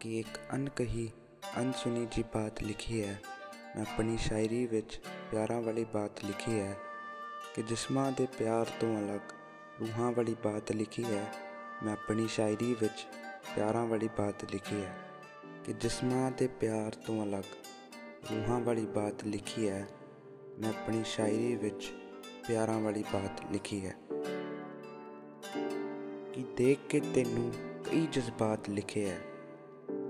ਕਿ ਇੱਕ ਅਣਕਹੀ, ਅਣਸੁਣੀ ਜੀ ਬਾਤ ਲਿਖੀ ਹੈ। ਮੈਂ ਆਪਣੀ ਸ਼ਾਇਰੀ ਵਿੱਚ ਪਿਆਰਾਂ ਵਾਲੀ ਬਾਤ ਲਿਖੀ ਹੈ ਕਿ ਜਿਸਮਾਂ ਦੇ ਪਿਆਰ ਤੋਂ ਅਲੱਗ ਰੂਹਾਂ ਵਾਲੀ ਬਾਤ ਲਿਖੀ ਹੈ। ਮੈਂ ਆਪਣੀ ਸ਼ਾਇਰੀ ਵਿੱਚ ਪਿਆਰਾਂ ਵਾਲੀ ਬਾਤ ਲਿਖੀ ਹੈ ਕਿ ਜਿਸਮਾਂ ਦੇ ਪਿਆਰ ਤੋਂ ਅਲੱਗ ਰੂਹਾਂ ਵਾਲੀ ਬਾਤ ਲਿਖੀ ਹੈ। ਮੈਂ ਆਪਣੀ ਸ਼ਾਇਰੀ ਵਿੱਚ ਪਿਆਰਾਂ ਵਾਲੀ ਬਾਤ ਲਿਖੀ ਹੈ ਕਿ ਦੇਖ ਕੇ ਤੈਨੂੰ ਕਈ ਜਜ਼ਬਾਤ ਲਿਖੇ ਹੈ।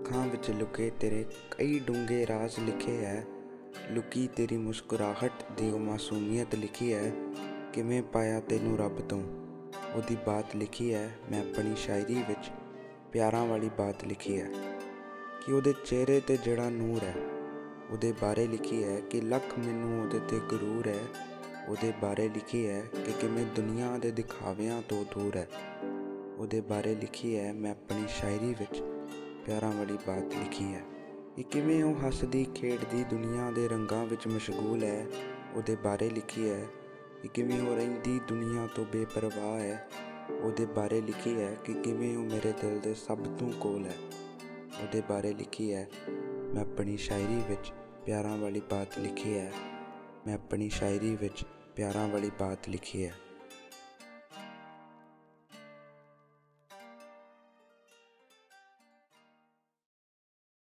ਅੱਖਾਂ ਵਿੱਚ ਲੁਕੇ ਤੇਰੇ ਕਈ ਡੂੰਘੇ ਰਾਜ਼ ਲਿਖੇ ਹੈ ਲੁਕੀ ਤੇਰੀ ਮੁਸਕਰਾਹਟ ਦੀ ਉਹ ਮਾਸੂਮੀਅਤ ਲਿਖੀ ਹੈ ਕਿਵੇਂ ਪਾਇਆ ਤੈਨੂੰ ਰੱਬ ਤੋਂ? ਉਹਦੀ ਬਾਤ ਲਿਖੀ ਹੈ ਮੈਂ ਆਪਣੀ ਸ਼ਾਇਰੀ ਵਿੱਚ ਪਿਆਰਾਂ ਵਾਲੀ ਬਾਤ ਲਿਖੀ ਹੈ ਕਿ ਉਹਦੇ ਚਿਹਰੇ ਤੇ ਜਿਹੜਾ ਨੂਰ ਹੈ ਉਹਦੇ ਬਾਰੇ ਲਿਖੀ ਹੈ ਕਿ ਲੱਖ ਮੈਨੂੰ ਉਹਦੇ ਤੇ ਗਰੂਰ ਹੈ ਉਹਦੇ ਬਾਰੇ ਲਿਖੀ ਹੈ ਕਿ ਕਿਵੇਂ ਦੁਨੀਆ ਦੇ ਦਿਖਾਵਿਆਂ ਤੋਂ ਦੂਰ ਹੈ ਉਹਦੇ ਬਾਰੇ ਲਿਖੀ ਹੈ ਮੈਂ ਆਪਣੀ ਸ਼ਾਇਰੀ ਵਿੱਚ ਪਿਆਰਾਂ ਵਾਲੀ ਬਾਤ ਲਿਖੀ ਹੈ ਕਿ ਕਿਵੇਂ ਉਹ ਹੱਸਦੀ ਖੇਡਦੀ ਦੁਨੀਆ ਦੇ ਰੰਗਾਂ ਵਿੱਚ ਮਸ਼ਗੂਲ ਹੈ, ਉਹਦੇ ਬਾਰੇ ਲਿਖੀ ਹੈ ਕਿ ਕਿਵੇਂ ਉਹ ਰਹਿੰਦੀ ਦੁਨੀਆ ਤੋਂ ਬੇਪਰਵਾਹ ਹੈ, ਉਹਦੇ ਬਾਰੇ ਲਿਖੀ ਹੈ ਕਿ ਕਿਵੇਂ ਉਹ ਮੇਰੇ ਦਿਲ ਦੇ ਸਭ ਤੋਂ ਕੋਲ ਹੈ। ਉਹਦੇ ਬਾਰੇ ਲਿਖੀ ਹੈ, ਮੈਂ ਆਪਣੀ ਸ਼ਾਇਰੀ ਵਿੱਚ ਪਿਆਰਾਂ ਵਾਲੀ ਬਾਤ ਲਿਖੀ ਹੈ, ਮੈਂ ਆਪਣੀ ਸ਼ਾਇਰੀ ਵਿੱਚ ਪਿਆਰਾਂ ਵਾਲੀ ਬਾਤ ਲਿਖੀ ਹੈ।